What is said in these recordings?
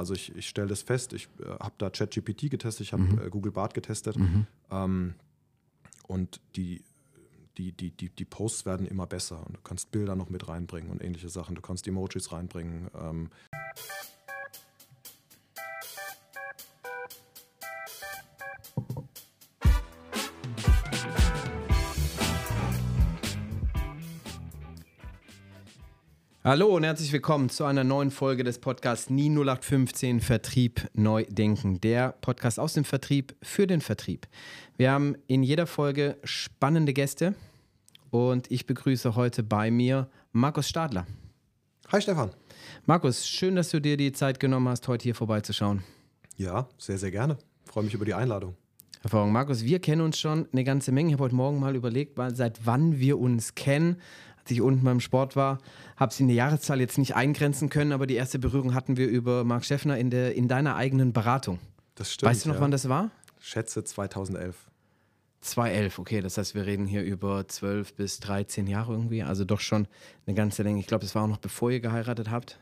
Also ich, ich stelle das fest, ich äh, habe da ChatGPT getestet, ich habe Mhm. äh, Google Bart getestet ähm, und die, die, die, die, die Posts werden immer besser und du kannst Bilder noch mit reinbringen und ähnliche Sachen. Du kannst Emojis reinbringen. Ähm, Hallo und herzlich willkommen zu einer neuen Folge des Podcasts Nie 0815 Vertrieb neu denken. Der Podcast aus dem Vertrieb für den Vertrieb. Wir haben in jeder Folge spannende Gäste und ich begrüße heute bei mir Markus Stadler. Hi Stefan. Markus, schön, dass du dir die Zeit genommen hast, heute hier vorbeizuschauen. Ja, sehr, sehr gerne. Freue mich über die Einladung. Hervorragend. Markus, wir kennen uns schon eine ganze Menge. Ich habe heute Morgen mal überlegt, seit wann wir uns kennen. Ich unten beim Sport war, habe sie in der Jahreszahl jetzt nicht eingrenzen können, aber die erste Berührung hatten wir über Marc Schäffner in, der, in deiner eigenen Beratung. Das stimmt. weißt du noch, ja. wann das war? Schätze 2011. 2011, okay, das heißt, wir reden hier über 12 bis 13 Jahre irgendwie, also doch schon eine ganze Länge. Ich glaube, das war auch noch bevor ihr geheiratet habt.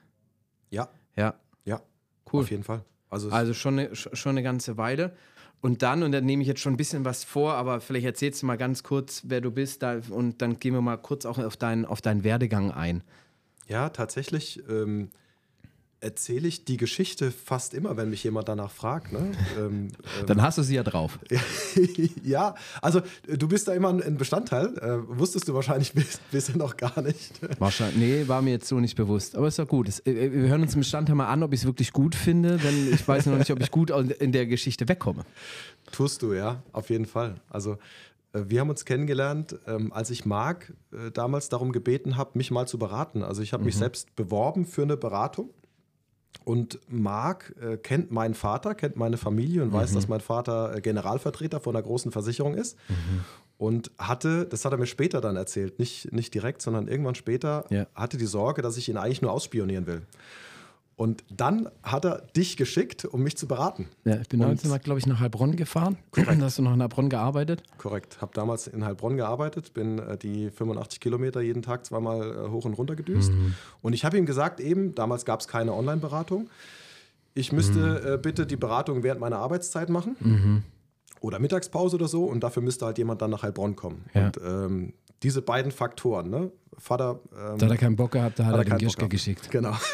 Ja, Ja, ja. Cool. Auf jeden Fall. Also, also schon eine, sch- schon eine ganze Weile. Und dann, und dann nehme ich jetzt schon ein bisschen was vor, aber vielleicht erzählst du mal ganz kurz, wer du bist, da, und dann gehen wir mal kurz auch auf deinen, auf deinen Werdegang ein. Ja, tatsächlich ähm, erzähle ich die Geschichte fast immer, wenn mich jemand danach fragt. Ne? ähm, ähm, Dann hast du sie ja drauf. ja, also äh, du bist da immer ein Bestandteil. Äh, wusstest du wahrscheinlich bis, bisher noch gar nicht. Wahrscheinlich. Nee, war mir jetzt so nicht bewusst. Aber ist ja gut. Es, äh, wir hören uns im Bestandteil mal an, ob ich es wirklich gut finde, denn ich weiß noch nicht, ob ich gut in der Geschichte wegkomme. Tust du, ja, auf jeden Fall. Also äh, wir haben uns kennengelernt, ähm, als ich Marc äh, damals darum gebeten habe, mich mal zu beraten. Also ich habe mich selbst beworben für eine Beratung. Und Marc äh, kennt meinen Vater, kennt meine Familie und weiß, dass mein Vater äh, Generalvertreter von einer großen Versicherung ist. Und hatte, das hat er mir später dann erzählt, nicht, nicht direkt, sondern irgendwann später, Ja. hatte die Sorge, dass ich ihn eigentlich nur ausspionieren will. Und dann hat er dich geschickt, um mich zu beraten. Ja, ich bin Und- 19 Mal, glaube ich, nach Heilbronn gefahren. Da hast du noch in Heilbronn gearbeitet. Korrekt. Habe damals in Heilbronn gearbeitet, bin äh, die 85 Kilometer jeden Tag zweimal äh, hoch und runter gedüst. Und ich habe ihm gesagt, eben, damals gab es keine Online-Beratung. Ich müsste äh, bitte die Beratung während meiner Arbeitszeit machen. Oder Mittagspause oder so. Und dafür müsste halt jemand dann nach Heilbronn kommen. Ja. Und ähm, diese beiden Faktoren, ne? Vater. Ähm, Da hat er keinen Bock gehabt, da hat, hat er den gehabt. geschickt. Genau.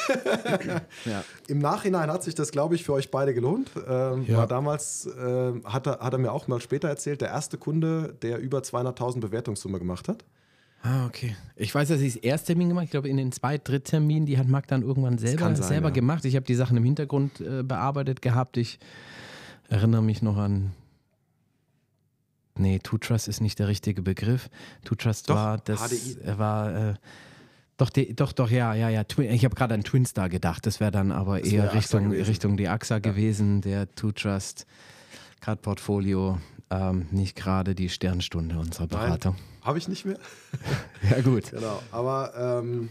Ja. Im Nachhinein hat sich das, glaube ich, für euch beide gelohnt. Ähm, Ja. War damals, äh, hat, er, hat er mir auch mal später erzählt, der erste Kunde, der über 200.000 Bewertungssumme gemacht hat. Ah, okay. Ich weiß, dass ich das Ersttermin gemacht Ich glaube, in den zwei, Drittterminen, die hat Marc dann irgendwann selber, kann sein, selber ja. gemacht. Ich habe die Sachen im Hintergrund äh, bearbeitet gehabt. Ich erinnere mich noch an. Nee, To Trust ist nicht der richtige Begriff. To Trust Doch, war das. HDI. äh, war. Äh, doch, die, doch, doch, ja, ja, ja. Ich habe gerade an Twinstar gedacht. Das wäre dann aber Das eher Richtung. Richtung die AXA gewesen, der To Trust Card Portfolio. Ähm, nicht gerade die Sternstunde unserer Beratung. Habe ich nicht mehr. Ja, gut. Genau. Aber ähm,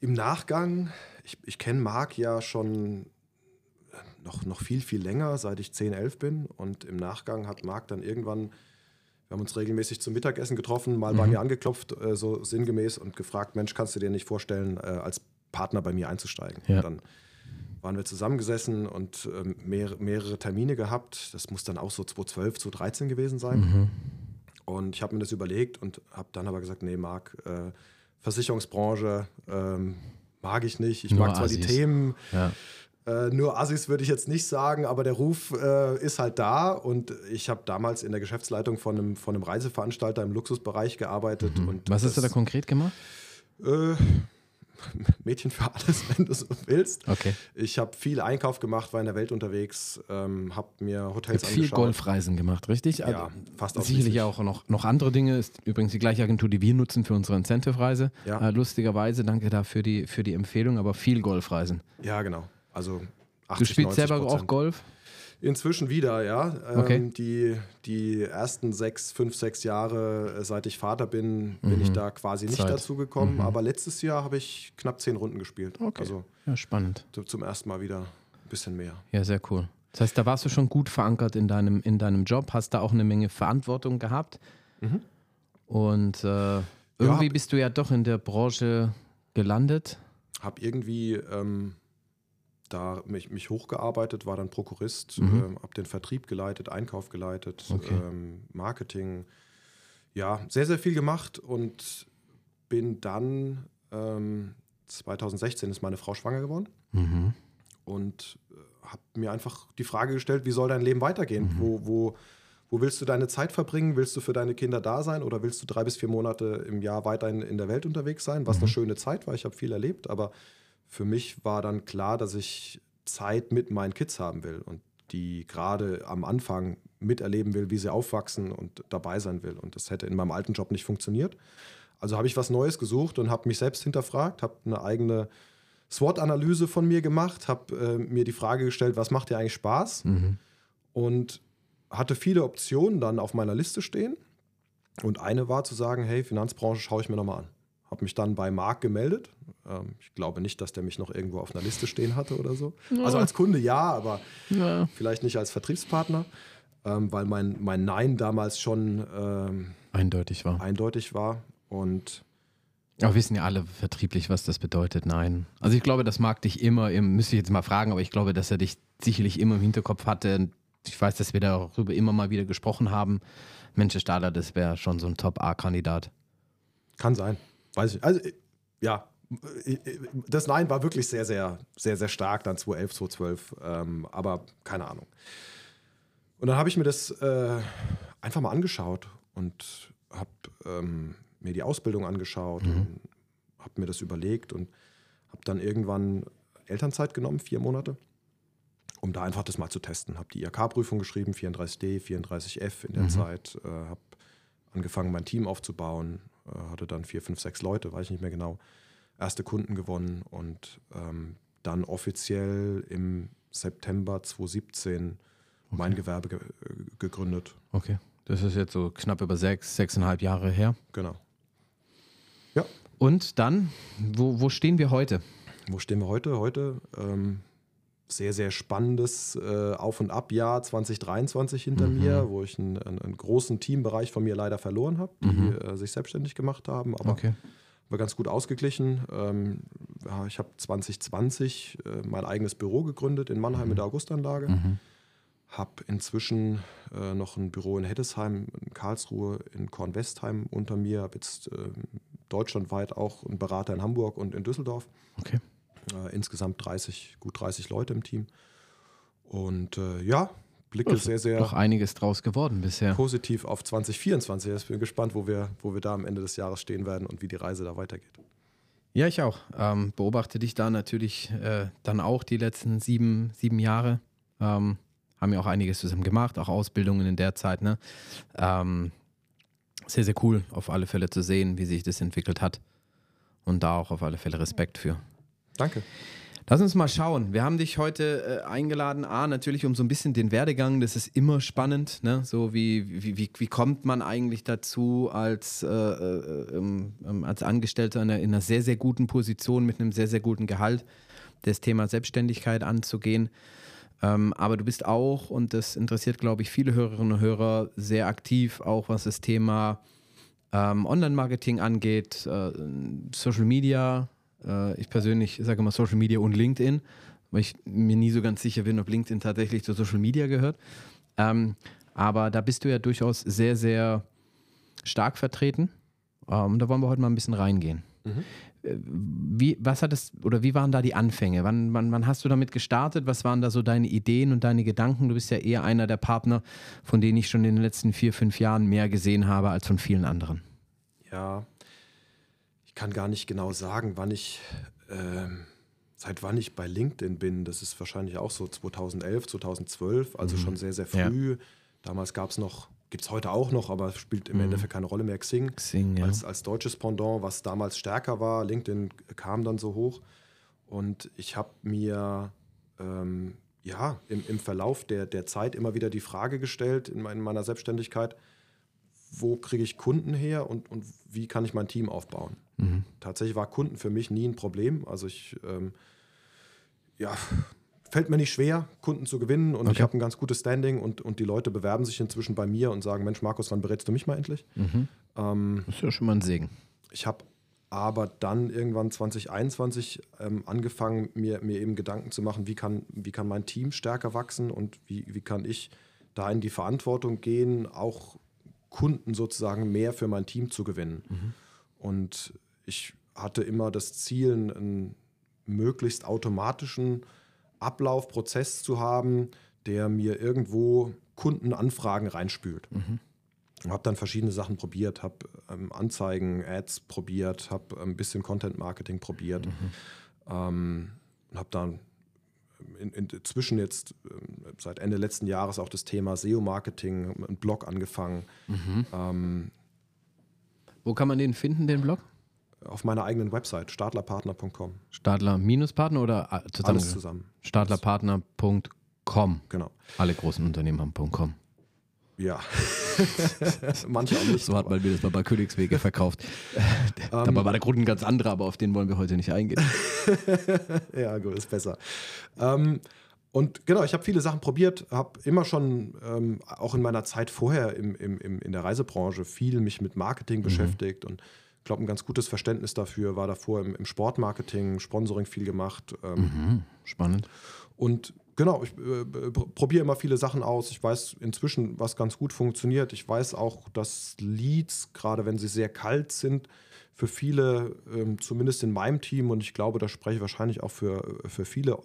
im Nachgang, ich, ich kenne Marc ja schon noch, noch viel, viel länger, seit ich 10, 11 bin. Und im Nachgang hat Marc dann irgendwann, wir haben uns regelmäßig zum Mittagessen getroffen, mal Mhm. bei mir angeklopft, äh, so sinngemäß, und gefragt, Mensch, kannst du dir nicht vorstellen, äh, als Partner bei mir einzusteigen? Ja. Und dann waren wir zusammengesessen und ähm, mehrere, mehrere Termine gehabt. Das muss dann auch so 2012, 2013 gewesen sein. Mhm. Und ich habe mir das überlegt und habe dann aber gesagt, nee, Marc, äh, Versicherungsbranche ähm, mag ich nicht. Ich Nur mag zwar die Assis. Themen, Ja. Äh, nur Assis würde ich jetzt nicht sagen, aber der Ruf äh, ist halt da. Und ich habe damals in der Geschäftsleitung von einem, von einem Reiseveranstalter im Luxusbereich gearbeitet. Und Mhm. Was hast du da konkret gemacht? Äh, Mädchen für alles, wenn du so willst. Okay. Ich habe viel Einkauf gemacht, war in der Welt unterwegs, ähm, habe mir Hotels Viel angeschaut. Golfreisen gemacht, richtig? Ja, Also, fast Sicherlich ausschließlich. auch noch, noch andere Dinge. Ist übrigens die gleiche Agentur, die wir nutzen für unsere Incentive-Reise. Ja. Äh, lustigerweise, danke da für die, für die Empfehlung, aber viel Golfreisen. Ja, genau. Also 80, Du spielst 90 selber auch. Golf? Inzwischen wieder, ja. Ähm, Okay. Die, die ersten sechs, fünf, sechs Jahre, äh, seit ich Vater bin, bin ich da quasi nicht Mhm. Zeit. dazu gekommen. Aber letztes Jahr habe ich knapp zehn Runden gespielt. Okay. Also Ja, spannend. zu- zum ersten Mal wieder ein bisschen mehr. Ja, sehr cool. Das heißt, da warst du schon gut verankert in deinem, in deinem Job, hast da auch eine Menge Verantwortung gehabt. Mhm. Und äh, irgendwie hab- bist du ja doch in der Branche gelandet. Habe irgendwie ähm, da mich, mich hochgearbeitet, war dann Prokurist, Mhm. ähm, habe den Vertrieb geleitet, Einkauf geleitet, Okay. ähm, Marketing. Ja, sehr, sehr viel gemacht und bin dann, ähm, 2016 ist meine Frau schwanger geworden Mhm. und äh, habe mir einfach die Frage gestellt, wie soll dein Leben weitergehen? Mhm. Wo, wo, wo willst du deine Zeit verbringen? Willst du für deine Kinder da sein oder willst du drei bis vier Monate im Jahr weiterhin in der Welt unterwegs sein? Was eine schöne Zeit war, ich habe viel erlebt, aber für mich war dann klar, dass ich Zeit mit meinen Kids haben will und die gerade am Anfang miterleben will, wie sie aufwachsen und dabei sein will. Und das hätte in meinem alten Job nicht funktioniert. Also habe ich was Neues gesucht und habe mich selbst hinterfragt, habe eine eigene SWOT-Analyse von mir gemacht, habe äh, mir die Frage gestellt, was macht dir eigentlich Spaß? Mhm. Und hatte viele Optionen dann auf meiner Liste stehen. Und eine war zu sagen, hey, Finanzbranche schaue ich mir nochmal an. Habe mich dann bei Marc gemeldet. Ähm, ich glaube nicht, dass der mich noch irgendwo auf einer Liste stehen hatte oder so. Also als Kunde ja, aber Ja. vielleicht nicht als Vertriebspartner, ähm, weil mein, mein Nein damals schon ähm, Eindeutig war. eindeutig war. Und Aber wissen ja alle vertrieblich, was das bedeutet. Nein. Also ich glaube, das mag dich immer, im, müsste ich jetzt mal fragen, aber ich glaube, dass er dich sicherlich immer im Hinterkopf hatte. Ich weiß, dass wir darüber immer mal wieder gesprochen haben. Mensch, der Stadler, das wäre schon so ein Top-A-Kandidat. Kann sein. Weiß ich. Also, äh, ja. äh, äh, Das Nein war wirklich sehr, sehr, sehr, sehr stark, dann 2011, 2012. Ähm, aber keine Ahnung. Und dann habe ich mir das äh, einfach mal angeschaut und habe ähm, mir die Ausbildung angeschaut und habe mir das überlegt und habe dann irgendwann Elternzeit genommen, vier Monate, um da einfach das mal zu testen. Habe die IHK-Prüfung geschrieben, 34D, 34F in der Zeit, äh, habe angefangen, mein Team aufzubauen, hatte dann vier, fünf, sechs Leute, weiß ich nicht mehr genau, erste Kunden gewonnen und ähm, dann offiziell im September 2017 mein Gewerbe ge äh, gegründet. Okay. Das ist jetzt so knapp über sechs, sechseinhalb Jahre her. Genau. Ja, Und dann, wo, wo stehen wir heute? wo stehen wir heute? Heute ähm, sehr, sehr spannendes äh, Auf- und Ab-Jahr 2023 hinter mir, wo ich einen, einen, großen Teambereich von mir leider verloren habe, die äh, sich selbstständig gemacht haben, aber Okay. war ganz gut ausgeglichen. Ähm, ja, ich habe 2020 äh, mein eigenes Büro gegründet in Mannheim mit der Augustanlage. Habe inzwischen äh, noch ein Büro in Heddesheim, in Karlsruhe, in Kornwestheim unter mir. Habe jetzt ähm, deutschlandweit auch einen Berater in Hamburg und in Düsseldorf. Okay. Äh, insgesamt 30, gut 30 Leute im Team. Und äh, ja, blicke sehr, sehr Doch einiges draus geworden bisher. positiv auf 2024. Ich bin gespannt, wo wir, wo wir da am Ende des Jahres stehen werden und wie die Reise da weitergeht. Ja, ich auch. Ähm, beobachte dich da natürlich äh, dann auch die letzten sieben, sieben Jahre. Ähm, haben ja auch einiges zusammen gemacht, auch Ausbildungen in der Zeit. Ne? Ähm, sehr, sehr cool, auf alle Fälle zu sehen, wie sich das entwickelt hat. Und da auch auf alle Fälle Respekt für. Danke. Lass uns mal schauen. Wir haben dich heute äh, eingeladen. A, natürlich um so ein bisschen den Werdegang. Das ist immer spannend. Ne? So wie, wie, wie, wie kommt man eigentlich dazu, als, äh, äh, ähm, ähm, als Angestellter in einer, in einer sehr, sehr guten Position mit einem sehr, sehr guten Gehalt das Thema Selbstständigkeit anzugehen. Ähm, aber du bist auch, und das interessiert, glaube ich, viele Hörerinnen und Hörer, sehr aktiv, auch was das Thema ähm, Online-Marketing angeht, äh, Social Media. Äh, ich persönlich sage immer Social Media und LinkedIn, weil ich mir nie so ganz sicher bin, ob LinkedIn tatsächlich zu Social Media gehört. Ähm, aber da bist du ja durchaus sehr, sehr stark vertreten. Ähm, da wollen wir heute mal ein bisschen reingehen. Äh, Wie, was hat es, oder wie waren da die Anfänge? Wann, wann, wann hast du damit gestartet? Was waren da so deine Ideen und deine Gedanken? Du bist ja eher einer der Partner, von denen ich schon in den letzten vier, fünf Jahren mehr gesehen habe als von vielen anderen. Ja, ich kann gar nicht genau sagen, wann ich, ähm, seit wann ich bei LinkedIn bin. Das ist wahrscheinlich auch so 2011, 2012, also schon sehr, sehr Ja. früh. Damals gab es noch, gibt es heute auch noch, aber spielt im Endeffekt keine Rolle mehr. Xing, Xing, ja. als, als deutsches Pendant, was damals stärker war. LinkedIn kam dann so hoch. Und ich habe mir ähm, ja, im, im Verlauf der, der Zeit immer wieder die Frage gestellt in, mein, in meiner Selbstständigkeit, wo kriege ich Kunden her und, und wie kann ich mein Team aufbauen? Tatsächlich war Kunden für mich nie ein Problem. Also ich, ähm, ja, fällt mir nicht schwer, Kunden zu gewinnen und ich Okay. habe ein ganz gutes Standing und, und die Leute bewerben sich inzwischen bei mir und sagen, Mensch Markus, wann berätst du mich mal endlich? Ähm, Das ist ja schon mal ein Segen. ich habe aber dann irgendwann 2021 ähm, angefangen, mir, mir eben Gedanken zu machen, wie kann, wie kann mein Team stärker wachsen und wie, wie kann ich da in die Verantwortung gehen, auch Kunden sozusagen mehr für mein Team zu gewinnen. Mhm. Und ich hatte immer das Ziel, einen möglichst automatischen Ablaufprozess zu haben, der mir irgendwo Kundenanfragen reinspült. Mhm. Habe dann verschiedene Sachen probiert, habe ähm, Anzeigen, Ads probiert, habe ein bisschen Content Marketing probiert, mhm. ähm, habe dann in, in, inzwischen jetzt ähm, seit Ende letzten Jahres auch das Thema SEO-Marketing, einen Blog angefangen. Mhm. Ähm, Wo kann man den finden, den Blog? Auf meiner eigenen Website, stadlerpartner.com. Stadler-Partner oder äh, zusammen? Alles zusammen. Stadlerpartner.com. Genau. Alle großen Unternehmen haben .com. Ja, manche auch nicht. So hat man mir das mal bei Königswege verkauft. Um, Dabei war der Grund ein ganz anderer, aber auf den wollen wir heute nicht eingehen. ja, gut, ist besser. Ähm, und genau, ich habe viele Sachen probiert, habe immer schon, ähm, auch in meiner Zeit vorher im, im, im, in der Reisebranche, viel mich mit Marketing mhm. beschäftigt und ich glaube, ein ganz gutes Verständnis dafür war davor im, im Sportmarketing, Sponsoring viel gemacht. Ähm, mhm. Spannend. Und Genau, ich äh, probiere immer viele Sachen aus. Ich weiß inzwischen, was ganz gut funktioniert. Ich weiß auch, dass Leads, gerade wenn sie sehr kalt sind, für viele, ähm, zumindest in meinem Team, und ich glaube, da spreche ich wahrscheinlich auch für, für viele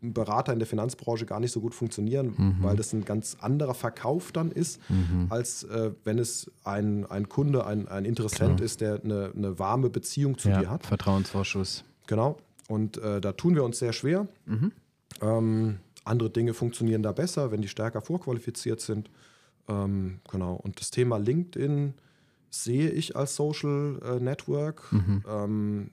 Berater in der Finanzbranche gar nicht so gut funktionieren, mhm. weil das ein ganz anderer Verkauf dann ist, mhm. als äh, wenn es ein, ein Kunde, ein, ein Interessent Klar. ist, der eine, eine warme Beziehung zu ja, dir hat. Vertrauensvorschuss. Genau. Und äh, da tun wir uns sehr schwer. Mhm. Ähm, andere Dinge funktionieren da besser, wenn die stärker vorqualifiziert sind. Ähm, genau. Und das Thema LinkedIn sehe ich als Social äh, Network mhm. ähm,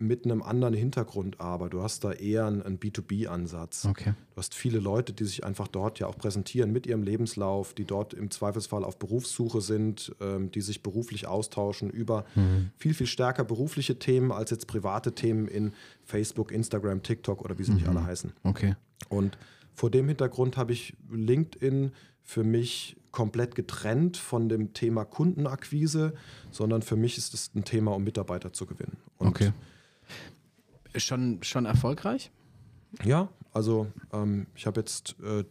mit einem anderen Hintergrund, aber du hast da eher einen, einen B2B-Ansatz. Okay. Du hast viele Leute, die sich einfach dort ja auch präsentieren mit ihrem Lebenslauf, die dort im Zweifelsfall auf Berufssuche sind, ähm, die sich beruflich austauschen über mhm. viel, viel stärker berufliche Themen als jetzt private Themen in Facebook, Instagram, TikTok oder wie sie mhm. nicht alle heißen. Okay. Und vor dem Hintergrund habe ich LinkedIn für mich komplett getrennt von dem Thema Kundenakquise, sondern für mich ist es ein Thema, um Mitarbeiter zu gewinnen. Und okay. Schon, schon erfolgreich? Ja, also ähm, ich habe jetzt äh,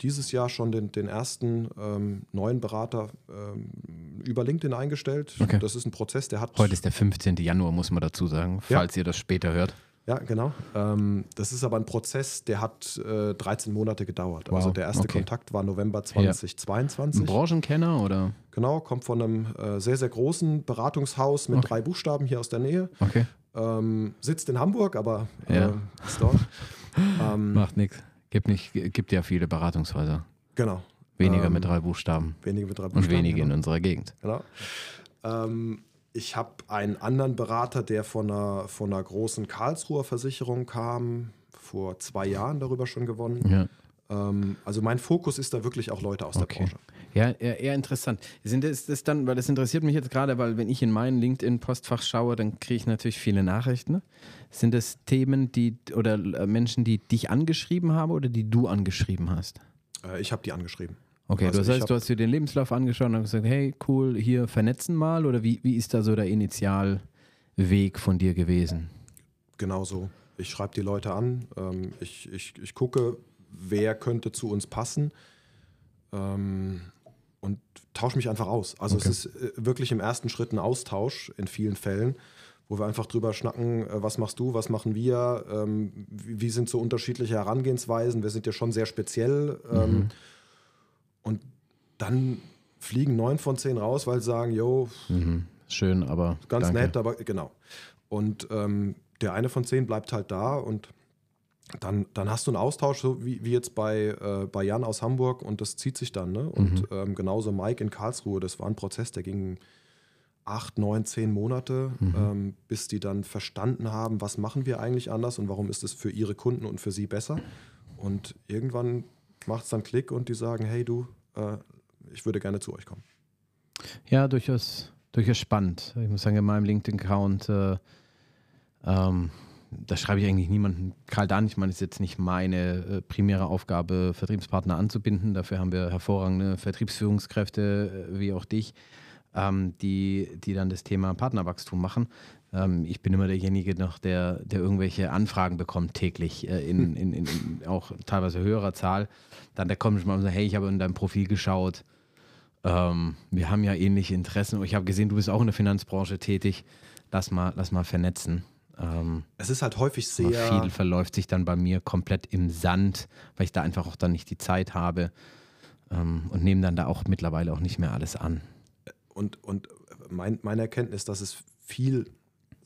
dieses Jahr schon den, den ersten ähm, neuen Berater ähm, über LinkedIn eingestellt. Okay. Das ist ein Prozess, der hat. Heute ist der 15. Januar, muss man dazu sagen, falls ja. ihr das später hört. Ja, genau. Ähm, das ist aber ein Prozess, der hat äh, 13 Monate gedauert. Also wow. Also der erste okay. Kontakt war November 2022. Ein Branchenkenner oder? Genau, kommt von einem äh, sehr, sehr großen Beratungshaus mit okay. drei Buchstaben hier aus der Nähe. Okay. Ähm, sitzt in Hamburg, aber äh, ja. ist dort. ähm, Macht nichts. Gibt, gibt ja viele Beratungshäuser. Genau. Weniger mit ähm, drei Buchstaben. Weniger mit drei Buchstaben. Und wenige genau. in unserer Gegend. Genau. Ich habe einen anderen Berater, der von einer, von einer großen Karlsruher Versicherung kam, vor zwei Jahren darüber schon gewonnen. Ja. Ähm, also mein Fokus ist da wirklich auch Leute aus okay. der Branche. Ja, eher, eher interessant. Sind das, das dann, weil das interessiert mich jetzt gerade, weil wenn ich in meinen LinkedIn-Postfach schaue, dann kriege ich natürlich viele Nachrichten. Sind das Themen, die oder äh, Menschen, die dich angeschrieben haben oder die du angeschrieben hast? Äh, ich habe die angeschrieben. Okay, also das heißt, du hast dir den Lebenslauf angeschaut und gesagt, hey, cool, hier vernetzen mal oder wie, wie ist da so der Initialweg von dir gewesen? Genau so. Ich schreibe die Leute an, ähm, ich, ich, ich gucke, wer könnte zu uns passen ähm, und tausche mich einfach aus. Also okay. es ist äh, wirklich im ersten Schritt ein Austausch in vielen Fällen, wo wir einfach drüber schnacken, äh, was machst du, was machen wir, ähm, wie, wie, sind so unterschiedliche Herangehensweisen. Wir sind ja schon sehr speziell. Ähm, mhm und dann fliegen neun von zehn raus, weil sie sagen, jo, mhm. schön, aber ganz danke. nett, aber genau. Und ähm, der eine von zehn bleibt halt da und dann, dann hast du einen Austausch, so wie, wie jetzt bei, äh, bei Jan aus Hamburg und das zieht sich dann. Ne? Und mhm. ähm, genauso Mike in Karlsruhe, das war ein Prozess, der ging acht, neun, zehn Monate, mhm. ähm, bis die dann verstanden haben, was machen wir eigentlich anders und warum ist es für ihre Kunden und für sie besser. Und irgendwann macht es dann Klick und die sagen, hey du, äh, ich würde gerne zu euch kommen. Ja, durchaus, durchaus spannend. Ich muss sagen, in meinem LinkedIn-Account, äh, ähm, da schreibe ich eigentlich niemanden kalt an. Ich meine, es ist jetzt nicht meine äh, primäre Aufgabe, Vertriebspartner anzubinden. Dafür haben wir hervorragende Vertriebsführungskräfte äh, wie auch dich, ähm, die, die dann das Thema Partnerwachstum machen. Ähm, ich bin immer derjenige noch, der, der irgendwelche Anfragen bekommt täglich, äh, in, in, in, in, auch teilweise höherer Zahl. Dann da kommt mal und sagt, hey, ich habe in deinem Profil geschaut. Ähm, wir haben ja ähnliche Interessen. Ich habe gesehen, du bist auch in der Finanzbranche tätig. Lass mal, lass mal vernetzen. Ähm, es ist halt häufig sehr. Viel verläuft sich dann bei mir komplett im Sand, weil ich da einfach auch dann nicht die Zeit habe ähm, und nehme dann da auch mittlerweile auch nicht mehr alles an. Und, und mein, meine Erkenntnis, dass es viel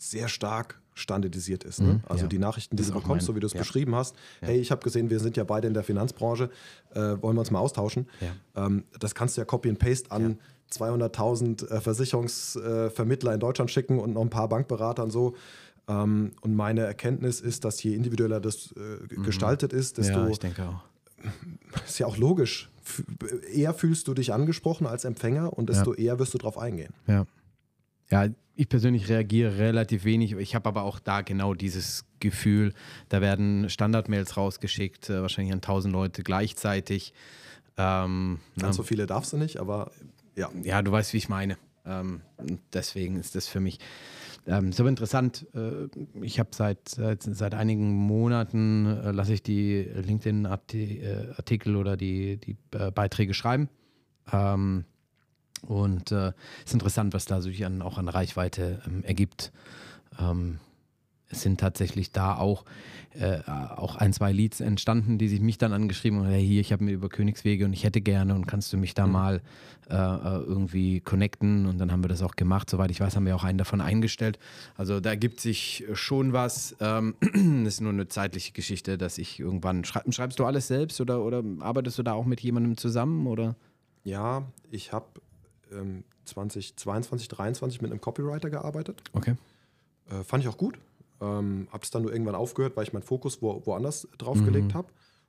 sehr stark standardisiert ist. Ne? Mhm, also ja. die Nachrichten, die du bekommst, mein, so wie du es ja. beschrieben hast, ja. hey, ich habe gesehen, wir sind ja beide in der Finanzbranche, äh, wollen wir uns mal austauschen. Ähm, das kannst du ja Copy and Paste an 200.000 äh, Versicherungsvermittler äh, in Deutschland schicken und noch ein paar Bankberater und so. Ähm, und meine Erkenntnis ist, dass je individueller das äh, mhm. gestaltet ist, desto. Ja, ich denke auch. Ist ja auch logisch. F eher fühlst du dich angesprochen als Empfänger und desto eher wirst du darauf eingehen. Ja. Ja, ich persönlich reagiere relativ wenig. Ich habe aber auch da genau dieses Gefühl, da werden Standardmails rausgeschickt, äh, wahrscheinlich an 1000 Leute gleichzeitig. Ähm, Ganz so viele darfst du nicht, aber ja. Ja, du weißt, wie ich meine. Ähm, deswegen ist das für mich ähm, aber interessant. Äh, ich habe seit, seit, seit einigen Monaten, äh, lasse ich die LinkedIn-Artikel oder die, die äh, Beiträge schreiben. Ähm, und es äh, ist interessant, was da sich an, auch an Reichweite ähm, ergibt. Ähm, es sind tatsächlich da auch, äh, auch ein, zwei Leads entstanden, die sich mich dann angeschrieben haben, hey, hier, ich habe mir über Königswege und ich hätte gerne und kannst du mich da mhm. mal äh, äh, irgendwie connecten und dann haben wir das auch gemacht. Soweit ich weiß, haben wir auch einen davon eingestellt. Also da gibt sich schon was. Ähm, das ist nur eine zeitliche Geschichte, dass ich irgendwann, schreib, schreibst du alles selbst oder, oder arbeitest du da auch mit jemandem zusammen oder? Ja, ich habe ähm, 2022, 2023 mit einem Copywriter gearbeitet. Okay. Äh, fand ich auch gut. Ähm, habe es dann nur irgendwann aufgehört, weil ich meinen Fokus wo, woanders drauf mhm. gelegt habe.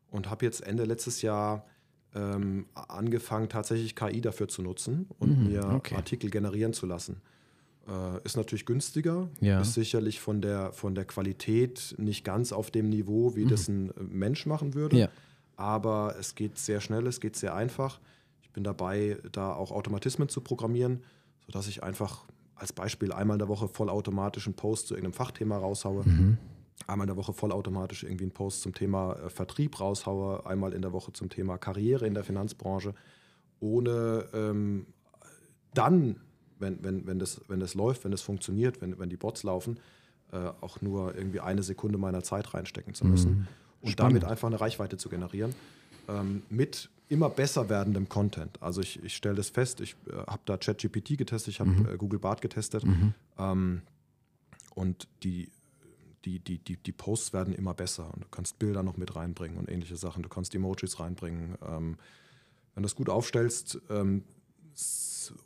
Und habe jetzt Ende letztes Jahr ähm, angefangen, tatsächlich KI dafür zu nutzen und mhm, mir okay. Artikel generieren zu lassen. Äh, ist natürlich günstiger, ja. ist sicherlich von der, von der Qualität nicht ganz auf dem Niveau, wie mhm. das ein Mensch machen würde. Ja. Aber es geht sehr schnell, es geht sehr einfach. Ich bin dabei, da auch Automatismen zu programmieren, sodass ich einfach als Beispiel einmal in der Woche vollautomatischen Post zu irgendeinem Fachthema raushaue. Mhm. Einmal in der Woche vollautomatisch irgendwie einen Post zum Thema äh, Vertrieb raushaue, einmal in der Woche zum Thema Karriere in der Finanzbranche, ohne ähm, dann, wenn, wenn, wenn, das, wenn das läuft, wenn das funktioniert, wenn, wenn die Bots laufen, äh, auch nur irgendwie eine Sekunde meiner Zeit reinstecken zu müssen mhm. und damit einfach eine Reichweite zu generieren. Ähm, mit immer besser werdendem Content. Also ich, ich stelle das fest, ich äh, habe da ChatGPT getestet, ich habe mhm. äh, Google Bart getestet mhm. ähm, und die, die, die, die, die Posts werden immer besser und du kannst Bilder noch mit reinbringen und ähnliche Sachen, du kannst Emojis reinbringen. Ähm, wenn du das gut aufstellst, ähm,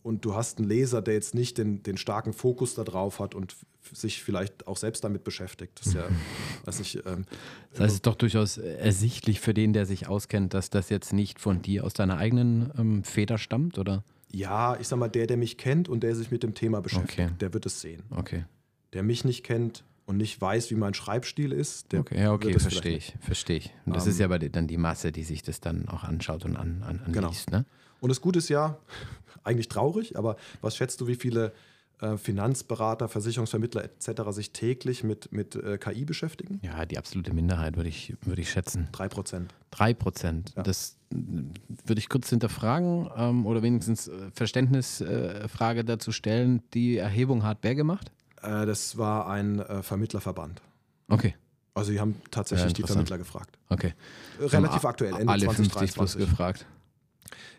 und du hast einen Leser, der jetzt nicht den, den starken Fokus darauf hat und sich vielleicht auch selbst damit beschäftigt. Das ist ja, weiß nicht. Ähm, das heißt, es ist doch durchaus ersichtlich für den, der sich auskennt, dass das jetzt nicht von dir aus deiner eigenen ähm, Feder stammt, oder? Ja, ich sag mal, der, der mich kennt und der sich mit dem Thema beschäftigt, okay. der wird es sehen. Okay. Der mich nicht kennt und nicht weiß, wie mein Schreibstil ist, der okay, ja, okay, verstehe ich, verstehe ich. Und das ähm, ist ja aber dann die Masse, die sich das dann auch anschaut und an, an, anliest, genau. ne? Und das Gute ist ja, eigentlich traurig, aber was schätzt du, wie viele äh, Finanzberater, Versicherungsvermittler etc. sich täglich mit, mit äh, KI beschäftigen? Ja, die absolute Minderheit würde ich, würd ich schätzen. Drei Prozent. Drei Prozent. Ja. Das äh, würde ich kurz hinterfragen ähm, oder wenigstens äh, Verständnisfrage äh, dazu stellen. Die Erhebung hat wer gemacht? Äh, das war ein Vermittlerverband. Okay. Also sie haben tatsächlich ja, die Vermittler gefragt. Okay. Relativ aktuell, Ende alle 2023. 50 plus gefragt.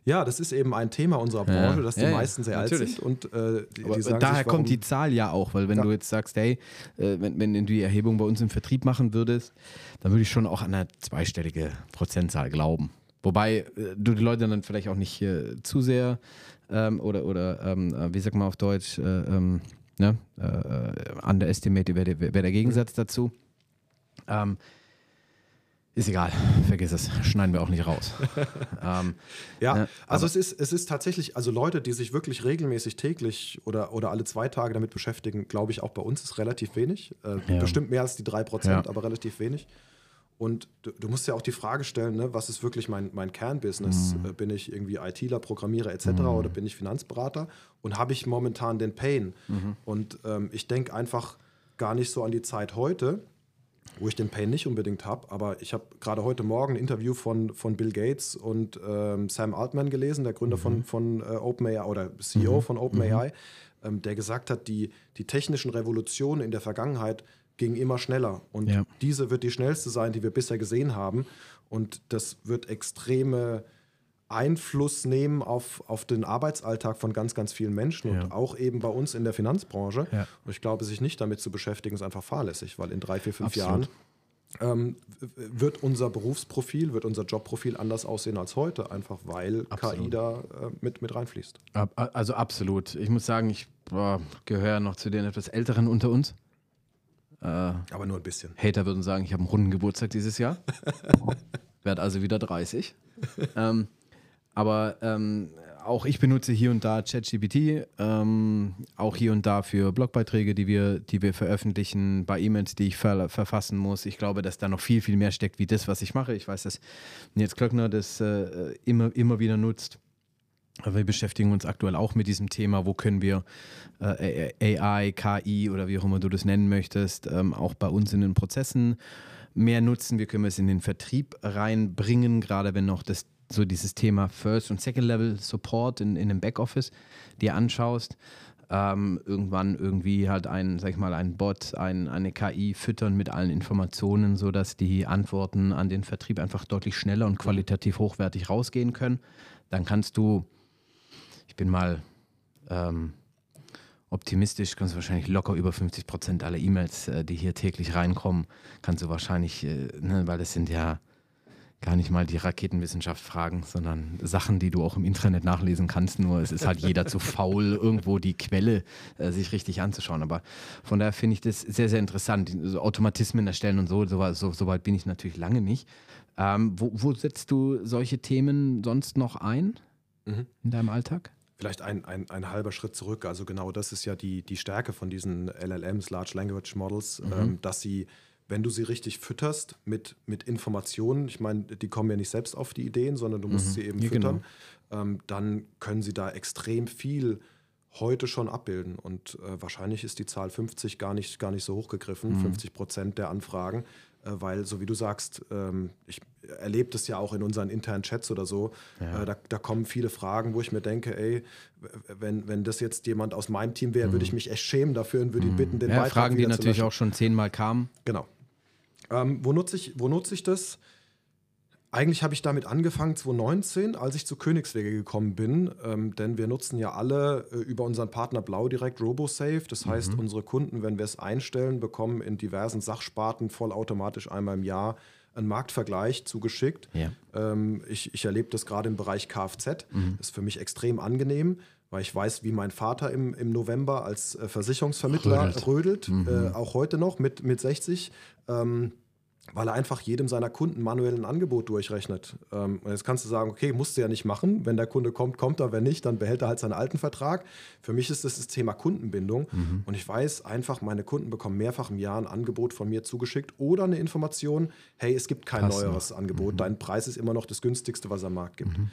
Ja, das ist eben ein Thema unserer Branche, ja, dass die ja, meisten sehr natürlich. alt sind. Und, äh, die, die sagen daher sich, kommt die Zahl ja auch, weil wenn du jetzt sagst, hey, äh, wenn, wenn du die Erhebung bei uns im Vertrieb machen würdest, dann würde ich schon auch an eine zweistellige Prozentzahl glauben. Wobei äh, du die Leute dann vielleicht auch nicht äh, zu sehr ähm, oder, oder ähm, äh, wie sagt man auf Deutsch, äh, ähm, ne? underestimate wäre der, wär der Gegensatz dazu. Ähm, ist egal, vergiss es, schneiden wir auch nicht raus. ähm, ja, ne, also es ist, es ist tatsächlich, also Leute, die sich wirklich regelmäßig täglich oder, oder alle zwei Tage damit beschäftigen, glaube ich, auch bei uns ist relativ wenig. Äh, ja. Bestimmt mehr als die drei Prozent, ja. aber relativ wenig. Und du, du, musst ja auch die Frage stellen, ne, was ist wirklich mein, mein Kernbusiness? Mhm. Äh, bin ich irgendwie ITler, Programmierer etc. Mhm. oder bin ich Finanzberater? Und habe ich momentan den Pain? Mhm. Und ähm, ich denke einfach gar nicht so an die Zeit heute, wo ich den Pain nicht unbedingt habe. Aber ich habe gerade heute Morgen ein Interview von, von Bill Gates und ähm, Sam Altman gelesen, der Gründer von, mhm. von äh, OpenAI oder CEO mhm. von OpenAI, mhm. ähm, der gesagt hat, die, die technischen Revolutionen in der Vergangenheit ging immer schneller. Und ja. diese wird die schnellste sein, die wir bisher gesehen haben. Und das wird extreme Einfluss nehmen auf, auf den Arbeitsalltag von ganz, ganz vielen Menschen ja. und auch eben bei uns in der Finanzbranche. Ja. Und ich glaube, sich nicht damit zu beschäftigen, ist einfach fahrlässig, weil in drei, vier, fünf Absolut. Jahren ähm, wird unser Berufsprofil, wird unser Jobprofil anders aussehen als heute, einfach weil absolut. KI da äh, mit, mit reinfließt. Also absolut. Ich muss sagen, ich gehöre noch zu den etwas Älteren unter uns. Äh, Aber nur ein bisschen. Hater würden sagen, ich habe einen runden Geburtstag dieses Jahr. Werde also wieder 30. ähm, aber ähm, auch ich benutze hier und da ChatGPT, ähm, auch hier und da für Blogbeiträge, die wir, die wir veröffentlichen, bei E-Mails, die ich ver verfassen muss. Ich glaube, dass da noch viel, viel mehr steckt, wie das, was ich mache. Ich weiß, dass Nils Klöckner das äh, immer, immer wieder nutzt. Wir beschäftigen uns aktuell auch mit diesem Thema, wo können wir äh, AI, KI oder wie auch immer du das nennen möchtest, ähm, auch bei uns in den Prozessen mehr nutzen. Wie können wir es in den Vertrieb reinbringen, gerade wenn noch das so dieses Thema First- und Second-Level Support in, in einem Backoffice dir anschaust. Ähm, irgendwann irgendwie halt ein, sag ich mal, ein Bot, ein, eine KI füttern mit allen Informationen, sodass die Antworten an den Vertrieb einfach deutlich schneller und qualitativ hochwertig rausgehen können. Dann kannst du ich bin mal ähm, optimistisch, kannst du wahrscheinlich locker über 50 Prozent aller E-Mails, äh, die hier täglich reinkommen, kannst du wahrscheinlich, äh, ne, weil das sind ja gar nicht mal die Raketenwissenschaft fragen, sondern Sachen, die du auch im Internet nachlesen kannst. Nur es ist halt jeder zu faul, irgendwo die Quelle äh, sich richtig anzuschauen. Aber von daher finde ich das sehr, sehr interessant. So Automatismen erstellen und so, so, so, so weit bin ich natürlich lange nicht. Ähm, wo, wo setzt du solche Themen sonst noch ein mhm. in deinem Alltag? Vielleicht ein, ein, ein halber Schritt zurück. Also genau das ist ja die, die Stärke von diesen LLMs, Large Language Models, mhm. ähm, dass sie, wenn du sie richtig fütterst mit, mit Informationen, ich meine, die kommen ja nicht selbst auf die Ideen, sondern du musst mhm. sie eben ja, füttern, genau. ähm, dann können sie da extrem viel heute schon abbilden. Und äh, wahrscheinlich ist die Zahl 50 gar nicht, gar nicht so hochgegriffen, mhm. 50 Prozent der Anfragen. Äh, weil, so wie du sagst, ähm, ich erlebe das ja auch in unseren internen Chats oder so, ja. Äh, da, da, kommen viele Fragen, wo ich mir denke, ey, wenn, wenn das jetzt jemand aus meinem Team wäre, mhm. würde ich mich echt schämen dafür und würde ihn mhm. bitten, den ja, Beitrag Fragen, die natürlich auch schon zehnmal kamen. Genau. Ähm, wo, nutze ich, wo nutze ich das? Eigentlich habe ich damit angefangen 2019, als ich zu Königswege gekommen bin, ähm, denn wir nutzen ja alle äh, über unseren Partner Blau direkt RoboSafe. Das heißt, mhm. unsere Kunden, wenn wir es einstellen, bekommen in diversen Sachsparten vollautomatisch einmal im Jahr einen Marktvergleich zugeschickt. Ja. Ähm, ich, ich erlebe das gerade im Bereich Kfz. Mhm. Das ist für mich extrem angenehm, weil ich weiß, wie mein Vater im, im November als äh, Versicherungsvermittler rödelt, rödelt mhm. äh, auch heute noch mit, mit 60. Ähm, weil er einfach jedem seiner Kunden manuell ein Angebot durchrechnet. Ähm, und jetzt kannst du sagen, okay, musst du ja nicht machen. Wenn der Kunde kommt, kommt er. Wenn nicht, dann behält er halt seinen alten Vertrag. Für mich ist das das Thema Kundenbindung. Mhm. Und ich weiß einfach, meine Kunden bekommen mehrfach im Jahr ein Angebot von mir zugeschickt oder eine Information, hey, es gibt kein Passend. neueres Angebot. Mhm. Dein Preis ist immer noch das günstigste, was am Markt gibt. Mhm.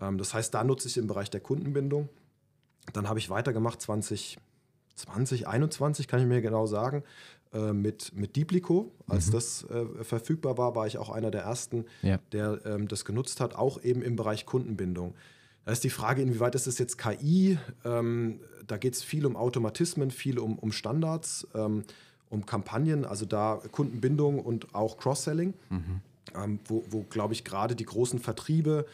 Ähm, das heißt, da nutze ich im Bereich der Kundenbindung. Dann habe ich weitergemacht 20, 2021, kann ich mir genau sagen, äh, mit, mit Diplico. Als mhm. das äh, verfügbar war, war ich auch einer der ersten, ja. der ähm, das genutzt hat, auch eben im Bereich Kundenbindung. Da ist die Frage, inwieweit ist es jetzt KI? Ähm, da geht es viel um Automatismen, viel um, um Standards, ähm, um Kampagnen, also da Kundenbindung und auch Cross-Selling, mhm. Ähm, wo, wo glaube ich, gerade die großen Vertriebe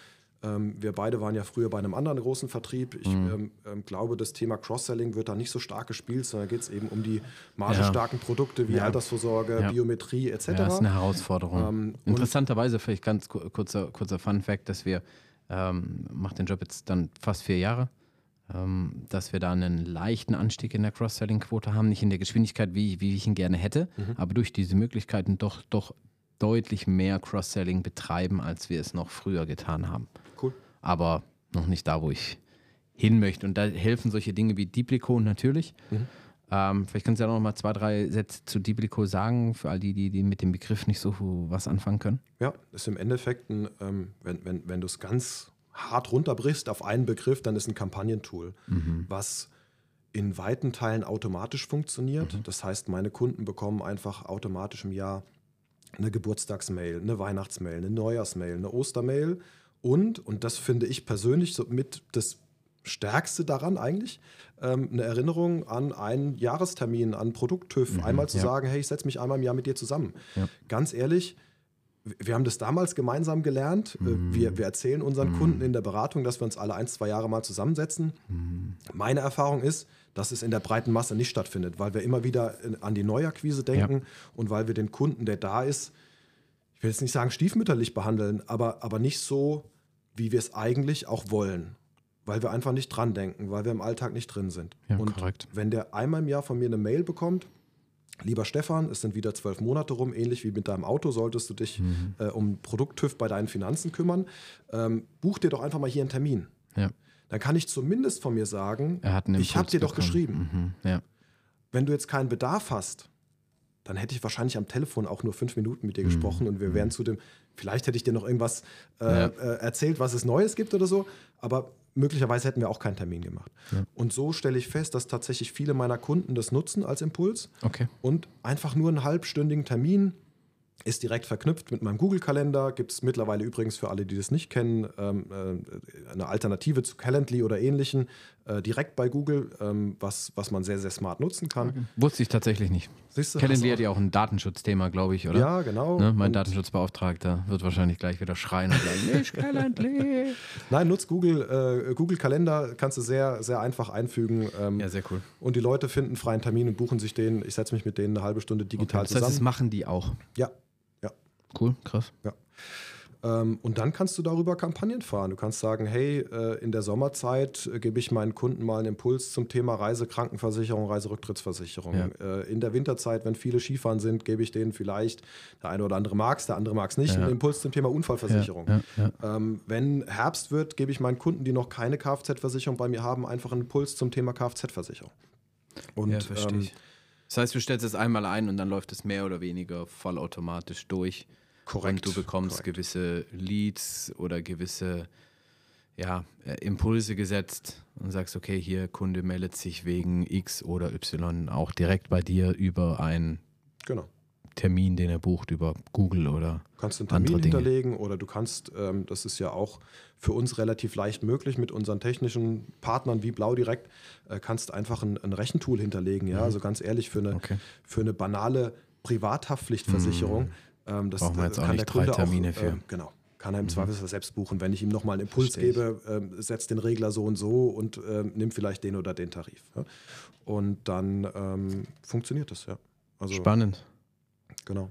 ähm, wir beide waren ja früher bei einem anderen großen Vertrieb. Ich mhm. ähm, ähm, glaube, das Thema Cross-Selling wird da nicht so stark gespielt, sondern geht es eben um die margestarken ja. Produkte wie ja. Altersvorsorge, ja. Biometrie etc. Ja, das ist eine Herausforderung. Ähm, Interessanterweise, vielleicht ganz kurzer, kurzer Fun-Fact, dass wir, ähm, macht den Job jetzt dann fast vier Jahre, ähm, dass wir da einen leichten Anstieg in der Cross-Selling-Quote haben. Nicht in der Geschwindigkeit, wie, wie ich ihn gerne hätte, mhm. aber durch diese Möglichkeiten doch, doch deutlich mehr Cross-Selling betreiben, als wir es noch früher getan haben aber noch nicht da, wo ich hin möchte. Und da helfen solche Dinge wie Diplicon natürlich. Mhm. Ähm, vielleicht kannst du ja noch mal zwei, drei Sätze zu Diblico sagen, für all die, die, die mit dem Begriff nicht so was anfangen können. Ja, ist im Endeffekt, ein, ähm, wenn, wenn, wenn du es ganz hart runterbrichst auf einen Begriff, dann ist ein Kampagnentool, mhm. was in weiten Teilen automatisch funktioniert. Mhm. Das heißt, meine Kunden bekommen einfach automatisch im Jahr eine Geburtstagsmail, eine Weihnachtsmail, eine Neujahrsmail, eine Ostermail und, und das finde ich persönlich so mit das Stärkste daran eigentlich, ähm, eine Erinnerung an einen Jahrestermin, an Produkt-TÜV, mhm, einmal zu ja. sagen, hey, ich setze mich einmal im Jahr mit dir zusammen. Ja. Ganz ehrlich, wir haben das damals gemeinsam gelernt. Äh, mhm. Wir, wir, erzählen unseren mhm. Kunden in der Beratung, dass wir uns alle ein, zwei Jahre mal zusammensetzen. Mhm. Meine Erfahrung ist, dass es in der breiten Masse nicht stattfindet, weil wir immer wieder an die Neuakquise denken ja. und weil wir den Kunden, der da ist, ich will jetzt nicht sagen stiefmütterlich behandeln, aber, aber nicht so, wie wir es eigentlich auch wollen weil wir einfach nicht dran denken, weil wir im Alltag nicht drin sind. Ja, und korrekt. wenn der einmal im Jahr von mir eine Mail bekommt, lieber Stefan, es sind wieder zwölf Monate rum, ähnlich wie mit deinem Auto, solltest du dich mhm. äh, um Produkttüv bei deinen Finanzen kümmern, ähm, buch dir doch einfach mal hier einen Termin. Dann kann ich zumindest von mir sagen, ich habe dir doch geschrieben. Mhm. Ja. Wenn du jetzt keinen Bedarf hast, dann hätte ich wahrscheinlich am Telefon auch nur fünf Minuten mit dir mhm. gesprochen und wir wären mhm. zu dem, vielleicht hätte ich dir noch irgendwas äh, ja. äh, erzählt, was es Neues gibt oder so, aber möglicherweise hätten wir auch keinen Termin gemacht. Ja. Und so stelle ich fest, dass tatsächlich viele meiner Kunden das nutzen als Impuls okay. und einfach nur einen halbstündigen Termin ist direkt verknüpft mit meinem Google-Kalender. Gibt es mittlerweile übrigens für alle, die das nicht kennen, ähm, äh, eine Alternative zu Calendly oder ähnlichen, äh, direkt bei Google, ähm, was, was man sehr, sehr smart nutzen kann. Okay. Wusste ich tatsächlich nicht. Siehst du, Calendly hat ja auch ein Datenschutzthema, glaube ich, oder? Ja, genau. Ne? Mein und Datenschutzbeauftragter wird wahrscheinlich gleich wieder schreien und sagen, nicht Calendly. Nein, nutzt Google, äh, Google Kalender, kannst du sehr, sehr einfach einfügen. Ähm, ja, sehr cool. Und die Leute finden freien Termin und buchen sich den. Ich setze mich mit denen eine halbe Stunde digital okay, das zusammen. Das heißt, das machen die auch? Ja, Cool, krass. Ja. Ähm, und dann kannst du darüber Kampagnen fahren. Du kannst sagen, hey, äh, in der Sommerzeit äh, gebe ich meinen Kunden mal einen Impuls zum Thema Reisekrankenversicherung, Reiserücktrittsversicherung. Ja. Äh, in der Winterzeit, wenn viele Skifahren sind, gebe ich denen vielleicht, der eine oder andere mag es, der andere mag es nicht, ja. einen Impuls zum Thema Unfallversicherung. Ja. Ähm, wenn Herbst wird, gebe ich meinen Kunden, die noch keine Kfz-Versicherung bei mir haben, einfach einen Impuls zum Thema Kfz-Versicherung. Und ja, verstehe ähm, Das heißt, du stellst es einmal ein und dann läuft es mehr oder weniger vollautomatisch durch. Korrekt. Und du bekommst korrekt. gewisse Leads oder gewisse ja, äh, Impulse gesetzt und sagst, okay, hier Kunde meldet sich wegen X oder Y auch direkt bei dir über einen genau. Termin, den er bucht über Google oder kannst einen Termin hinterlegen oder du kannst, ähm, das ist ja auch für uns relativ leicht möglich mit unseren technischen Partnern wie Blau direkt, äh, kannst einfach ein, ein Rechentool hinterlegen. Ja, mhm. also ganz ehrlich für eine okay. für eine banale Privathaftpflichtversicherung. Mhm Ähm, das Brauchen wir jetzt auch nicht drei Termine auch, für. Äh, genau. Kann er im mhm. Zweifelsfall selbst buchen. Wenn ich ihm nochmal einen Impuls gebe, äh, setzt den Regler so und so und äh, nimmt vielleicht den oder den Tarif. Ja? Und dann ähm, funktioniert das, ja. Also, Spannend. Genau.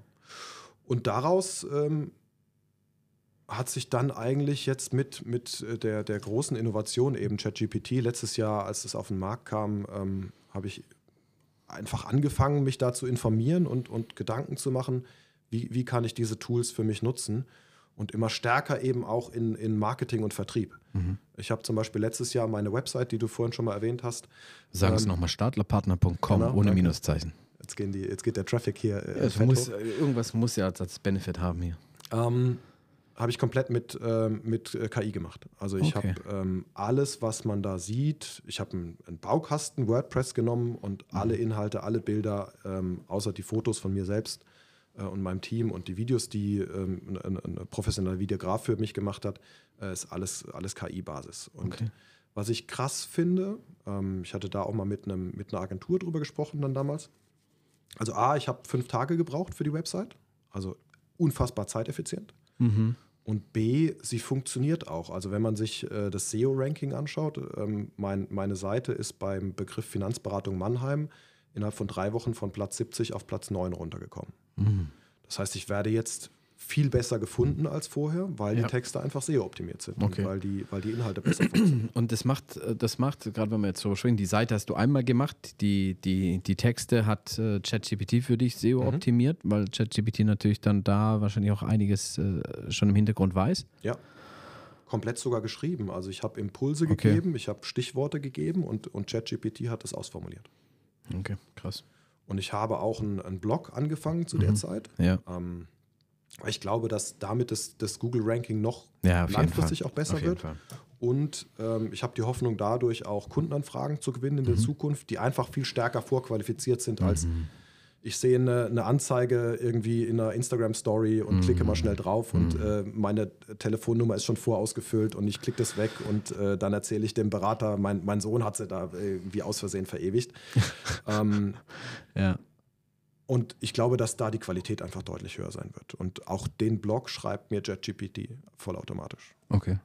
Und daraus ähm, hat sich dann eigentlich jetzt mit, mit der, der großen Innovation eben ChatGPT, letztes Jahr, als es auf den Markt kam, ähm, habe ich einfach angefangen, mich da zu informieren und, und Gedanken zu machen, wie, wie kann ich diese Tools für mich nutzen und immer stärker eben auch in, in Marketing und Vertrieb. Mhm. Ich habe zum Beispiel letztes Jahr meine Website, die du vorhin schon mal erwähnt hast. Sag ähm, es nochmal, startlerpartner.com genau, ohne Minuszeichen. Jetzt, gehen die, jetzt geht der Traffic hier. Äh, ja, muss, irgendwas muss ja als, als Benefit haben hier. Ähm, habe ich komplett mit, ähm, mit äh, KI gemacht. Also ich okay. habe ähm, alles, was man da sieht, ich habe einen, einen, Baukasten WordPress genommen und mhm. alle Inhalte, alle Bilder, ähm, außer die Fotos von mir selbst, äh, und meinem Team und die Videos, die ähm, ein, ein, professioneller Videograf für mich gemacht hat, äh, ist alles, alles KI-Basis. Und okay. was ich krass finde, ähm, ich hatte da auch mal mit, einem, mit einer Agentur drüber gesprochen dann damals. Also A, ich habe fünf Tage gebraucht für die Website, also unfassbar zeiteffizient. Mhm. Und B, sie funktioniert auch. Also wenn man sich äh, das SEO-Ranking anschaut, ähm, mein, meine Seite ist beim Begriff Finanzberatung Mannheim innerhalb von drei Wochen von Platz 70 auf Platz 9 runtergekommen. Mhm. Das heißt, ich werde jetzt viel besser gefunden als vorher, weil ja. die Texte einfach sehr optimiert sind okay. und weil die, weil die Inhalte besser funktionieren. Und das macht, das macht, gerade wenn wir jetzt so schwingen, die Seite hast du einmal gemacht, die, die, die Texte hat äh, ChatGPT für dich SEO mhm. optimiert, weil ChatGPT natürlich dann da wahrscheinlich auch einiges äh, schon im Hintergrund weiß. Ja. Komplett sogar geschrieben. Also ich habe Impulse okay. gegeben, ich habe Stichworte gegeben und, und ChatGPT hat das ausformuliert. Okay, krass. Und ich habe auch einen, einen Blog angefangen zu der Zeit. Ja. Ähm, ich glaube, dass damit das, das Google-Ranking noch Ja, langfristig auch besser wird. Fall. Und ähm, ich habe die Hoffnung, dadurch auch Kundenanfragen zu gewinnen in Mhm. der Zukunft, die einfach viel stärker vorqualifiziert sind als ich sehe eine, eine Anzeige irgendwie in einer Instagram-Story und klicke Mhm. mal schnell drauf und äh, meine Telefonnummer ist schon vorausgefüllt und ich klicke das weg und äh, dann erzähle ich dem Berater, mein, mein Sohn hat sie da irgendwie aus Versehen verewigt. ähm, Ja. und ich glaube, dass da die Qualität einfach deutlich höher sein wird. Und auch den Blog schreibt mir JetGPT vollautomatisch. Okay.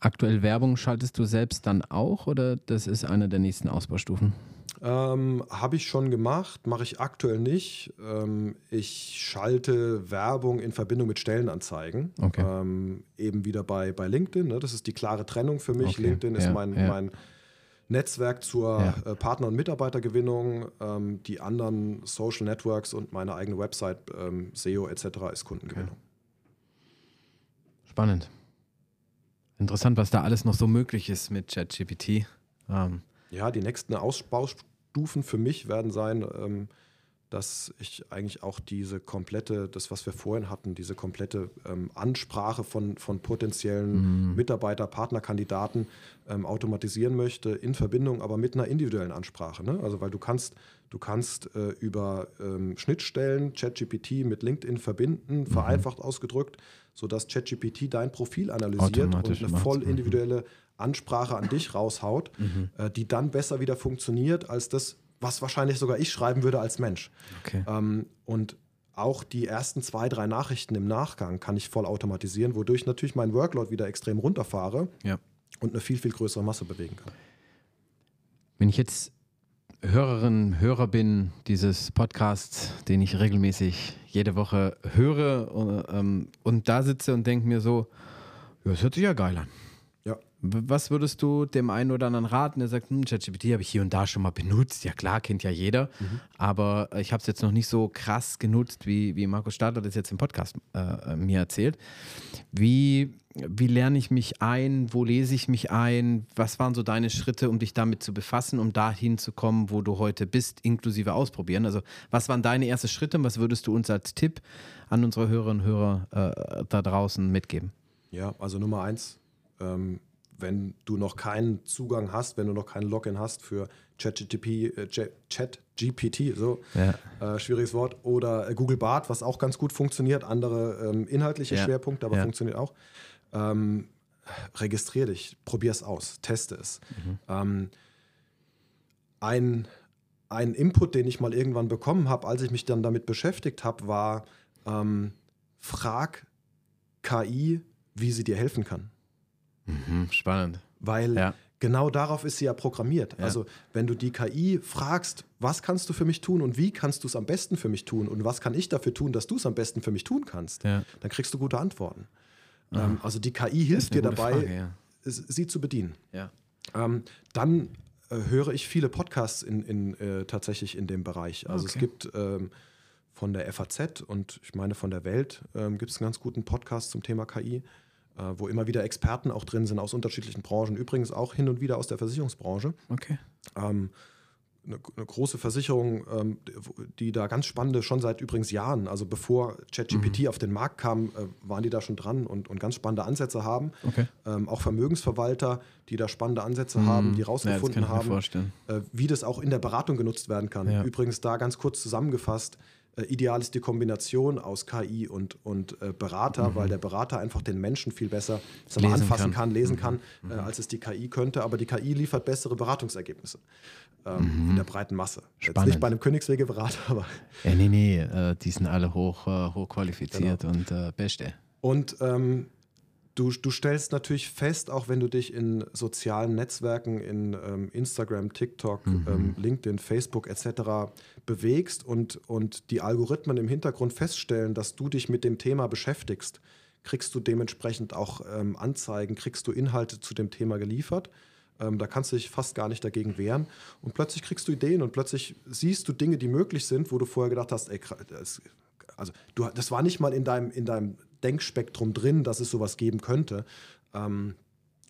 Aktuell Werbung schaltest du selbst dann auch oder das ist eine der nächsten Ausbaustufen? Ähm, Habe ich schon gemacht, mache ich aktuell nicht. Ähm, ich schalte Werbung in Verbindung mit Stellenanzeigen. Okay. Ähm, eben wieder bei, bei LinkedIn. Ne? Das ist die klare Trennung für mich. Okay, LinkedIn ist ja, mein, ja. mein Netzwerk zur Ja. äh, Partner- und Mitarbeitergewinnung. Ähm, die anderen Social Networks und meine eigene Website, ähm, SEO etc. ist Kundengewinnung. Spannend. Interessant, was da alles noch so möglich ist mit ChatGPT. Ähm, Ja, die nächsten Ausbaustufen für mich werden sein, ähm, dass ich eigentlich auch diese komplette, das, was wir vorhin hatten, diese komplette ähm, Ansprache von, von potenziellen Mitarbeiter, Partnerkandidaten ähm, automatisieren möchte, in Verbindung aber mit einer individuellen Ansprache. Ne? Also weil du kannst, du kannst äh, über ähm, Schnittstellen ChatGPT mit LinkedIn verbinden, vereinfacht ausgedrückt, sodass ChatGPT dein Profil analysiert und eine macht's. voll Mhm. individuelle Ansprache an dich raushaut, äh, die dann besser wieder funktioniert als das, was wahrscheinlich sogar ich schreiben würde als Mensch. okay. Ähm, und auch die ersten zwei, drei Nachrichten im Nachgang kann ich voll automatisieren, wodurch natürlich mein Workload wieder extrem runterfahre Ja. und eine viel, viel größere Masse bewegen kann. Wenn ich jetzt Hörerin, Hörer bin dieses Podcasts, den ich regelmäßig jede Woche höre äh, ähm, und da sitze und denke mir so, ja, das hört sich ja geil an. Was würdest du dem einen oder anderen raten, der sagt, hm, ChatGPT habe ich hier und da schon mal benutzt? Ja klar, kennt ja jeder, aber ich habe es jetzt noch nicht so krass genutzt, wie, wie Markus Stadler das jetzt im Podcast äh, mir erzählt. Wie, wie lerne ich mich ein? Wo lese ich mich ein? Was waren so deine Schritte, um dich damit zu befassen, um dahin zu kommen, wo du heute bist, inklusive ausprobieren? Also was waren deine ersten Schritte und was würdest du uns als Tipp an unsere Hörerinnen und Hörer äh, da draußen mitgeben? Ja, also Nummer eins, ähm, wenn du noch keinen Zugang hast, wenn du noch keinen Login hast für ChatGPT, äh, ChatGPT, so Ja. äh, schwieriges Wort, oder äh, Google Bart, was auch ganz gut funktioniert, andere ähm, inhaltliche Ja. Schwerpunkte, aber Ja. funktioniert auch. Ähm, registrier dich, probier es aus, teste es. Ähm, ein, ein Input, den ich mal irgendwann bekommen habe, als ich mich dann damit beschäftigt habe, war, ähm, frag KI, wie sie dir helfen kann. Mhm, spannend. Weil Ja. genau darauf ist sie ja programmiert. Ja. Also wenn du die KI fragst, was kannst du für mich tun und wie kannst du es am besten für mich tun und was kann ich dafür tun, dass du es am besten für mich tun kannst, Ja. dann kriegst du gute Antworten. Ähm, also die KI hilft dir dabei, Frage, es- sie zu bedienen. Ähm, dann äh, höre ich viele Podcasts in, in, äh, tatsächlich in dem Bereich. Also es Okay. gibt ähm, von der FAZ und ich meine von der Welt ähm, gibt es einen ganz guten Podcast zum Thema KI, wo immer wieder Experten auch drin sind aus unterschiedlichen Branchen, übrigens auch hin und wieder aus der Versicherungsbranche. Okay. Ähm, eine, eine große Versicherung, ähm, die da ganz spannende, schon seit übrigens Jahren, also bevor ChatGPT auf den Markt kam, äh, waren die da schon dran und, und ganz spannende Ansätze haben. Okay. Ähm, auch Vermögensverwalter, die da spannende Ansätze haben, die Ja, rausgefunden mir haben, äh, wie das auch in der Beratung genutzt werden kann. Ja. Übrigens da ganz kurz zusammengefasst, äh, ideal ist die Kombination aus KI und, und äh, Berater, weil der Berater einfach den Menschen viel besser mal, Mhm. Anfassen kann. Mhm. kann, lesen kann, äh, als es die KI könnte. Aber die KI liefert bessere Beratungsergebnisse ähm, in der breiten Masse. Jetzt Mhm. Spannend. nicht bei einem Königswegeberater, aber Ja, nee, nee, äh, die sind alle hoch, äh, hochqualifiziert und äh, beste. Und ähm, du, du stellst natürlich fest, auch wenn du dich in sozialen Netzwerken, in ähm, Instagram, TikTok, ähm, LinkedIn, Facebook etc. bewegst und, und die Algorithmen im Hintergrund feststellen, dass du dich mit dem Thema beschäftigst, kriegst du dementsprechend auch ähm, Anzeigen, kriegst du Inhalte zu dem Thema geliefert. Ähm, da kannst du dich fast gar nicht dagegen wehren. Und plötzlich kriegst du Ideen und plötzlich siehst du Dinge, die möglich sind, wo du vorher gedacht hast, ey, das, also du, das war nicht mal in deinem, in deinem Denkspektrum drin, dass es sowas geben könnte. Ähm,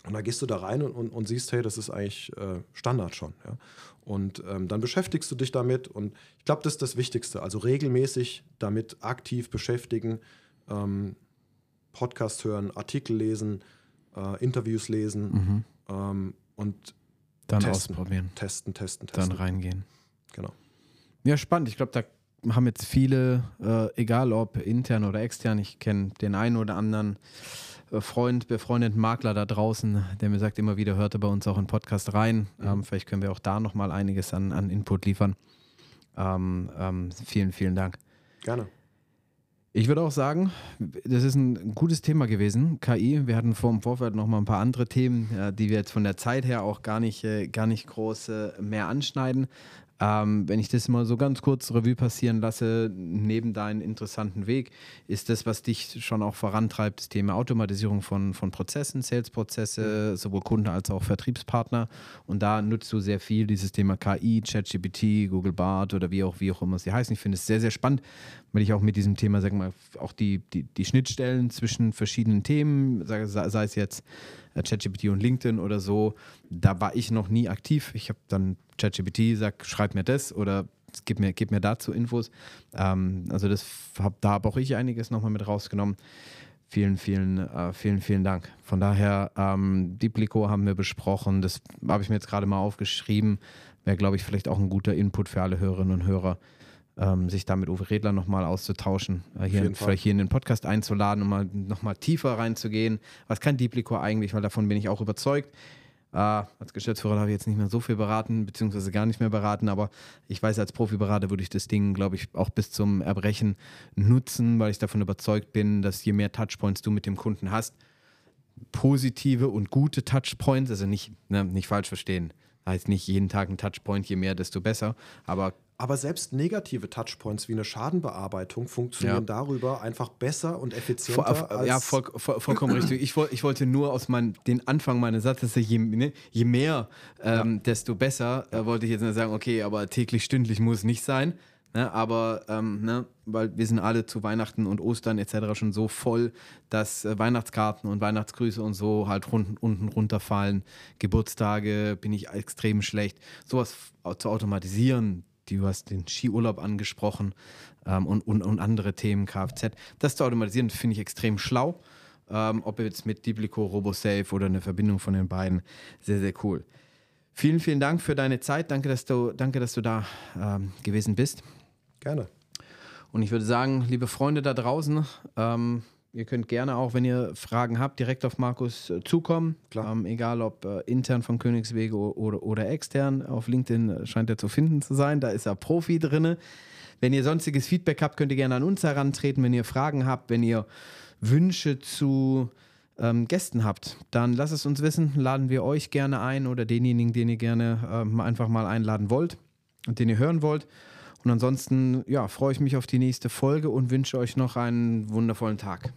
Und da gehst du da rein und, und, und siehst, hey, das ist eigentlich äh, Standard schon. Ja? Und ähm, dann beschäftigst du dich damit. Und ich glaube, das ist das Wichtigste. Also regelmäßig damit aktiv beschäftigen, ähm, Podcast hören, Artikel lesen, äh, Interviews lesen mhm. ähm, und dann testen, ausprobieren. Testen, testen, testen. Dann reingehen. Genau. Ja, spannend. Ich glaube, da haben jetzt viele, äh, egal ob intern oder extern, ich kenne den einen oder anderen äh, Freund, befreundeten Makler da draußen, der mir sagt immer wieder, hörte bei uns auch einen Podcast rein. Mhm. Ähm, vielleicht können wir auch da nochmal einiges an, an Input liefern. Ähm, ähm, vielen, vielen Dank. Gerne. Ich würde auch sagen, das ist ein gutes Thema gewesen, KI. Wir hatten vor dem Vorfeld noch mal ein paar andere Themen, die wir jetzt von der Zeit her auch gar nicht, äh, gar nicht groß äh, mehr anschneiden. Ähm, wenn ich das mal so ganz kurz Revue passieren lasse, neben deinem interessanten Weg, ist das, was dich schon auch vorantreibt, das Thema Automatisierung von, von Prozessen, Sales-Prozesse, mhm. sowohl Kunden als auch Vertriebspartner. Und da nutzt du sehr viel dieses Thema KI, ChatGPT, Google Bart oder wie auch, wie auch immer sie heißen. Ich finde es sehr, sehr spannend, weil ich auch mit diesem Thema, sag mal, auch die, die, die Schnittstellen zwischen verschiedenen Themen, sei, sei es jetzt ChatGPT und LinkedIn oder so, da war ich noch nie aktiv. Ich habe dann ChatGPT sagt, schreib mir das oder gib mir, gib mir dazu Infos. Ähm, also das hab, da habe auch ich einiges nochmal mit rausgenommen. Vielen, vielen, äh, vielen, vielen Dank. Von daher, ähm, Diplico haben wir besprochen. Das habe ich mir jetzt gerade mal aufgeschrieben. Wäre, glaube ich, vielleicht auch ein guter Input für alle Hörerinnen und Hörer, ähm, sich da mit Uwe Redler nochmal auszutauschen, äh, hier, vielleicht hier in den Podcast einzuladen, um mal nochmal tiefer reinzugehen. Was kann Diplico eigentlich? Weil davon bin ich auch überzeugt. Uh, als Geschäftsführer habe ich jetzt nicht mehr so viel beraten, beziehungsweise gar nicht mehr beraten, aber ich weiß, als Profiberater würde ich das Ding, glaube ich, auch bis zum Erbrechen nutzen, weil ich davon überzeugt bin, dass je mehr Touchpoints du mit dem Kunden hast, positive und gute Touchpoints, also nicht, ne, nicht falsch verstehen, heißt nicht jeden Tag ein Touchpoint, je mehr, desto besser, aber aber selbst negative Touchpoints wie eine Schadenbearbeitung funktionieren ja. darüber einfach besser und effizienter. Voll, ja, voll, voll, vollkommen richtig. Ich, ich, wollte nur aus mein, den Anfang meines Satzes, je, ne, je mehr, ähm, ja. desto besser, äh, wollte ich jetzt nicht sagen, okay, aber täglich, stündlich muss nicht sein. Ne, aber, ähm, ne, weil wir sind alle zu Weihnachten und Ostern etc. schon so voll, dass äh, Weihnachtskarten und Weihnachtsgrüße und so halt unten, unten runterfallen. Geburtstage bin ich extrem schlecht. Sowas zu automatisieren, du hast den Skiurlaub angesprochen ähm, und, und, und, andere Themen, Kfz. Das zu automatisieren, finde ich extrem schlau. Ähm, ob jetzt mit Diblico, RoboSafe oder eine Verbindung von den beiden, sehr, sehr cool. Vielen, vielen Dank für deine Zeit. Danke, dass du, danke, dass du da ähm, gewesen bist. Gerne. Und ich würde sagen, liebe Freunde da draußen, ähm, Ihr könnt gerne auch, wenn ihr Fragen habt, direkt auf Markus äh, zukommen. Ähm, egal ob äh, intern von Königswege oder, oder extern. Auf LinkedIn scheint er zu finden zu sein. Da ist er Profi drin. Wenn ihr sonstiges Feedback habt, könnt ihr gerne an uns herantreten. Wenn ihr Fragen habt, wenn ihr Wünsche zu ähm, Gästen habt, dann lasst es uns wissen. Laden wir euch gerne ein oder denjenigen, den ihr gerne ähm, einfach mal einladen wollt und den ihr hören wollt. Und ansonsten ja, freue ich mich auf die nächste Folge und wünsche euch noch einen wundervollen Tag.